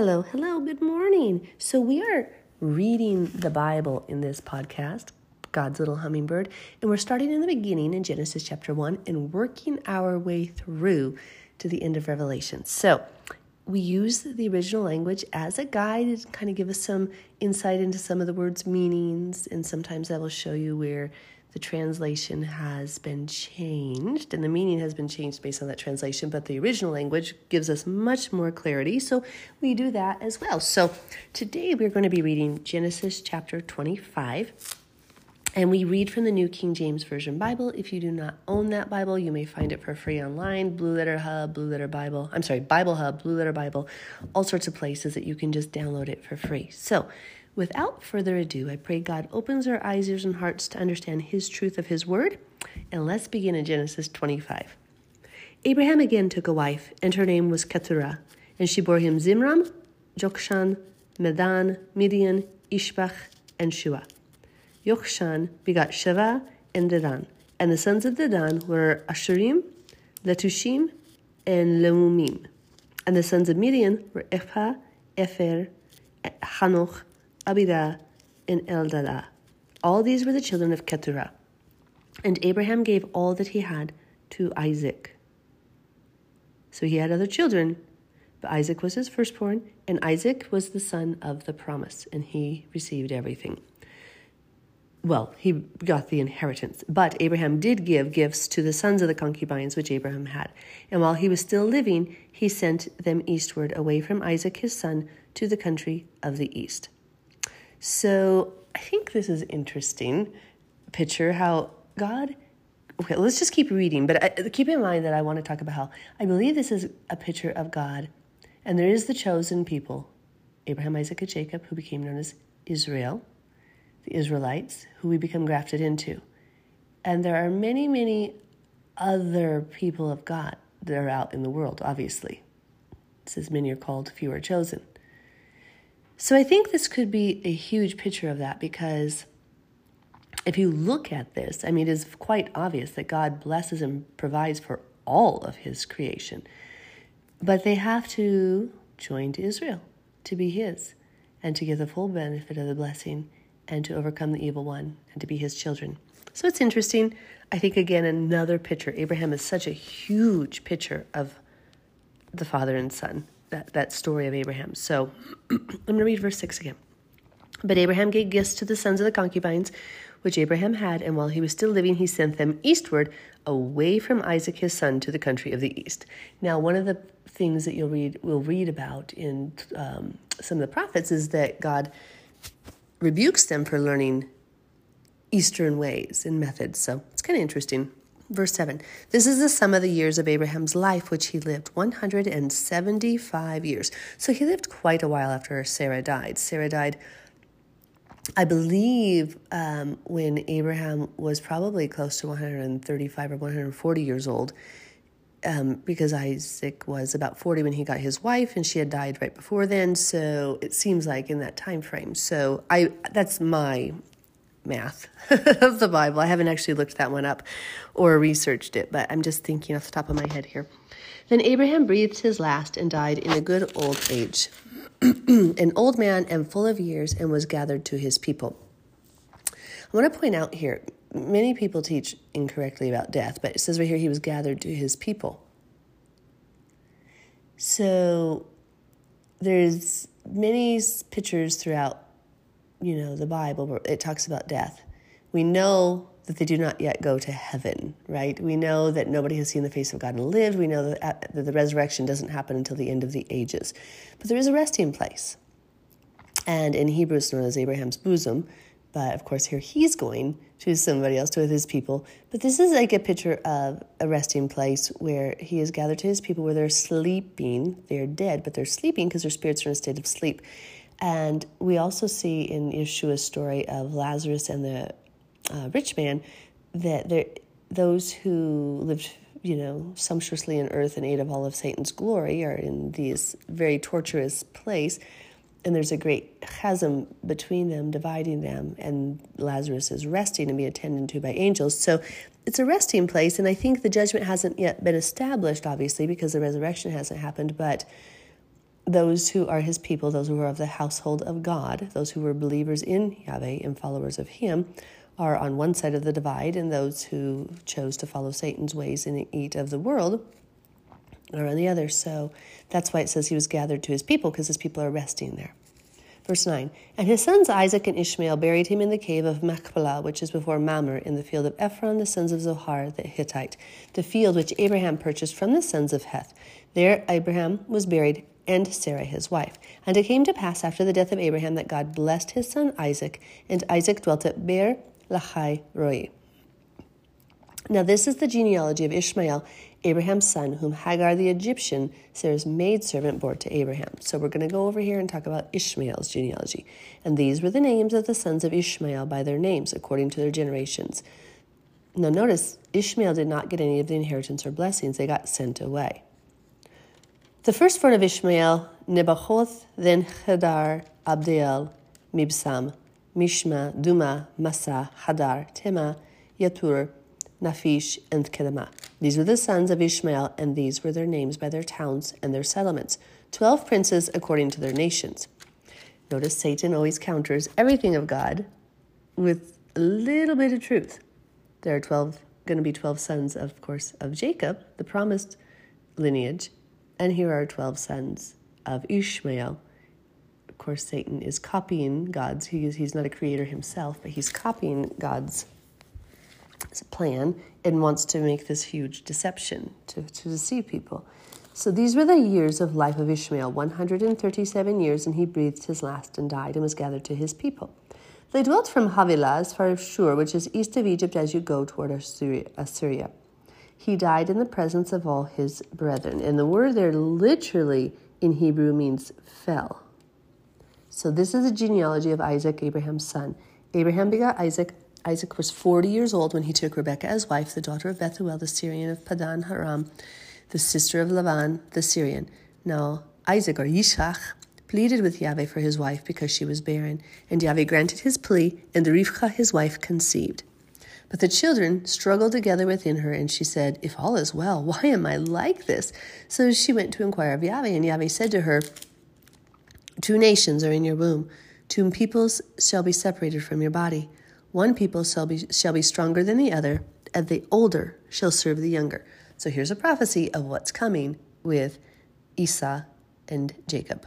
Hello, hello, good morning. So, we are reading the Bible in this podcast, God's Little Hummingbird, and we're starting in the beginning in Genesis chapter 1 and working our way through to the end of Revelation. So, we use the original language as a guide to kind of give us some insight into some of the words' meanings, and sometimes I will show you where the translation has been changed and the meaning has been changed based on that translation, but the original language gives us much more clarity. So we do that as well. So today we're going to be reading Genesis chapter 25. And we read from the New King James Version Bible. If you do not own that Bible, you may find it for free online. Blue Letter Hub, Blue Letter Bible. I'm sorry, Bible Hub, Blue Letter Bible, all sorts of places that you can just download it for free. So Without further ado, I pray God opens our eyes, ears, and hearts to understand His truth of His Word. And let's begin in Genesis 25. Abraham again took a wife, and her name was Keturah, and she bore him Zimran, Jokshan, Medan, Midian, Ishbak, and Shua. Jokshan begot Sheva and Dedan, and the sons of Dedan were Ashurim, Letushim, and Leumim. And the sons of Midian were Ephah, Epher, Hanoch, Abidah, and Eldadah. All these were the children of Keturah. And Abraham gave all that he had to Isaac. So he had other children, but Isaac was his firstborn, and Isaac was the son of the promise, and he received everything. Well, he got the inheritance, but Abraham did give gifts to the sons of the concubines which Abraham had. And while he was still living, he sent them eastward away from Isaac his son to the country of the east. So I think this is interesting picture how God. Okay, let's just keep reading, but I, keep in mind that I want to talk about how I believe this is a picture of God, and there is the chosen people, Abraham, Isaac, and Jacob, who became known as Israel, the Israelites, who we become grafted into, and there are many, many other people of God that are out in the world. Obviously, it says many are called, few are chosen. So I think this could be a huge picture of that because if you look at this, I mean, it is quite obvious that God blesses and provides for all of his creation. But they have to join to Israel to be his and to give the full benefit of the blessing and to overcome the evil one and to be his children. So it's interesting. I think, again, another picture. Abraham is such a huge picture of the father and son that, that story of Abraham. So I'm going to read verse 6 again. But Abraham gave gifts to the sons of the concubines, which Abraham had, and while he was still living, he sent them eastward, away from Isaac his son, to the country of the east. Now, one of the things that you'll read, we'll read about in um, some of the prophets is that God rebukes them for learning Eastern ways and methods. So it's kind of interesting. Verse 7 This is the sum of the years of Abraham's life, which he lived 175 years. So he lived quite a while after Sarah died. Sarah died, I believe, um, when Abraham was probably close to 135 or 140 years old. Um, because Isaac was about 40 when he got his wife, and she had died right before then. So it seems like in that time frame. So I that's my math of the Bible. I haven't actually looked that one up or researched it, but I'm just thinking off the top of my head here. Then Abraham breathed his last and died in a good old age, an old man and full of years, and was gathered to his people. I want to point out here many people teach incorrectly about death, but it says right here he was gathered to his people. So there's many pictures throughout you know, the Bible, it talks about death. We know that they do not yet go to heaven, right? We know that nobody has seen the face of God and lived. We know that, uh, the resurrection doesn't happen until the end of the ages. But there is a resting place. And in Hebrew, it's known as Abraham's bosom. But of course, here he's going to somebody else, to his people. But this is like a picture of a resting place where he is gathered to his people, where they're sleeping. They're dead, but they're sleeping because their spirits are in a state of sleep. And we also see in Yeshua's story of Lazarus and the uh, rich man that there, those who lived, you know, sumptuously in earth and ate of all of Satan's glory are in this very torturous place. And there's a great chasm between them, dividing them, and Lazarus is resting and being attended to by angels. So it's a resting place, and I think the judgment hasn't yet been established, obviously, because the resurrection hasn't happened, but those who are his people, those who are of the household of God, those who were believers in Yahweh and followers of him, are on one side of the divide, and those who chose to follow Satan's ways and eat of the world are on the other. So that's why it says he was gathered to his people, because his people are resting there. Verse 9 And his sons Isaac and Ishmael buried him in the cave of Machpelah, which is before Mamre, in the field of Ephron, the sons of Zohar the Hittite, the field which Abraham purchased from the sons of Heth. There Abraham was buried, and Sarah his wife. And it came to pass after the death of Abraham that God blessed his son Isaac, and Isaac dwelt at Beer Lahai Roi. Now, this is the genealogy of Ishmael, Abraham's son, whom Hagar the Egyptian, Sarah's maidservant, bore to Abraham. So, we're going to go over here and talk about Ishmael's genealogy. And these were the names of the sons of Ishmael by their names, according to their generations. Now, notice Ishmael did not get any of the inheritance or blessings, they got sent away. The firstborn of Ishmael, Nebajoth, then Kedar, Abdiel, Mibsam, Mishma, Duma, Massa, Hadar, Tema, Yatur, Naphish, and Kedemah. These were the sons of Ishmael, and these were their names by their towns and their settlements. Twelve princes according to their nations. Notice Satan always counters everything of God with a little bit of truth. There are 12, going to be 12 sons, of course, of Jacob, the promised lineage, and here are 12 sons of Ishmael, of course, Satan is copying God's. He is, he's not a creator himself, but he's copying God's plan and wants to make this huge deception to, to deceive people. So these were the years of life of Ishmael 137 years, and he breathed his last and died and was gathered to his people. They dwelt from Havilah as far as Shur, which is east of Egypt as you go toward Assyria. He died in the presence of all his brethren. And the word there literally in Hebrew means fell. So this is a genealogy of Isaac, Abraham's son. Abraham begot Isaac. Isaac was 40 years old when he took Rebekah as wife, the daughter of Bethuel, the Syrian of Padan Aram, the sister of Laban, the Syrian. Now, Isaac, or Yishach, pleaded with Yahweh for his wife because she was barren, and Yahweh granted his plea, and Rivka, his wife, conceived. But the children struggled together within her, and she said, If all is well, why am I like this? So she went to inquire of Yahweh, and Yahweh said to her, Two nations are in your womb. Two peoples shall be separated from your body. One people shall be, shall be stronger than the other, and the older shall serve the younger. So here's a prophecy of what's coming with Esau and Jacob.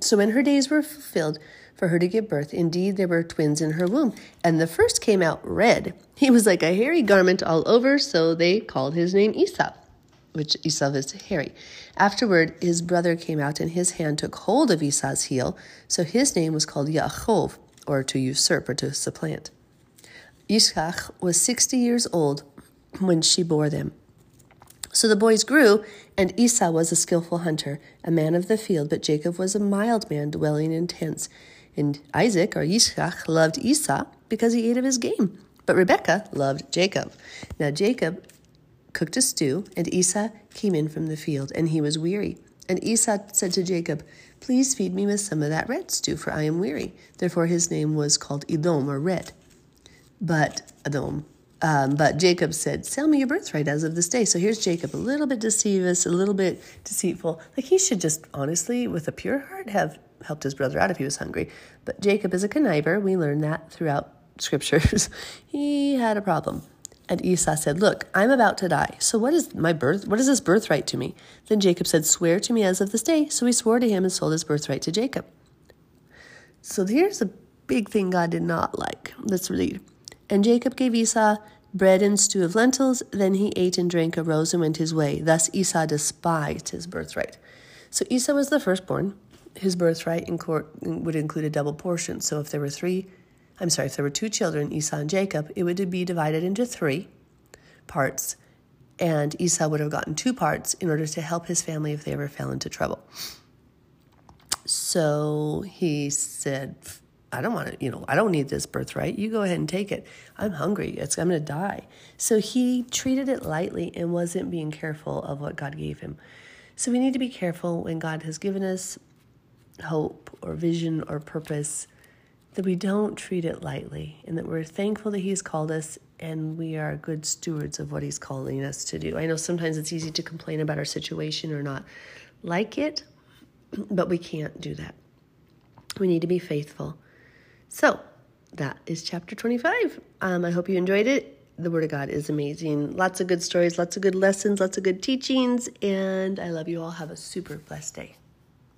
So when her days were fulfilled for her to give birth, indeed there were twins in her womb, and the first came out red. He was like a hairy garment all over, so they called his name Esau which Esau is hairy. Afterward, his brother came out, and his hand took hold of Esau's heel, so his name was called Yaakov, or to usurp or to supplant. Ishach was sixty years old when she bore them. So the boys grew, and Esau was a skillful hunter, a man of the field, but Jacob was a mild man, dwelling in tents. And Isaac, or Ishach, loved Esau because he ate of his game. But Rebekah loved Jacob. Now Jacob cooked a stew, and Esau came in from the field, and he was weary. And Esau said to Jacob, Please feed me with some of that red stew, for I am weary. Therefore his name was called Edom, or red. But Edom. Um, but Jacob said, Sell me your birthright as of this day. So here's Jacob, a little bit deceivious, a little bit deceitful. Like he should just honestly, with a pure heart, have helped his brother out if he was hungry. But Jacob is a conniver. We learn that throughout scriptures. he had a problem. And Esau said, Look, I'm about to die. So what is my birth? What is this birthright to me? Then Jacob said, Swear to me as of this day. So he swore to him and sold his birthright to Jacob. So here's a big thing God did not like. Let's read. And Jacob gave Esau bread and stew of lentils. Then he ate and drank, arose and went his way. Thus Esau despised his birthright. So Esau was the firstborn. His birthright would include a double portion. So if there were three I'm sorry, if there were two children, Esau and Jacob, it would be divided into three parts, and Esau would have gotten two parts in order to help his family if they ever fell into trouble. So he said, I don't want to, you know, I don't need this birthright. You go ahead and take it. I'm hungry. It's, I'm going to die. So he treated it lightly and wasn't being careful of what God gave him. So we need to be careful when God has given us hope or vision or purpose that we don't treat it lightly and that we're thankful that He's called us and we are good stewards of what He's calling us to do. I know sometimes it's easy to complain about our situation or not like it, but we can't do that. We need to be faithful. So, that is chapter 25. Um, I hope you enjoyed it. The Word of God is amazing. Lots of good stories, lots of good lessons, lots of good teachings, and I love you all. Have a super blessed day.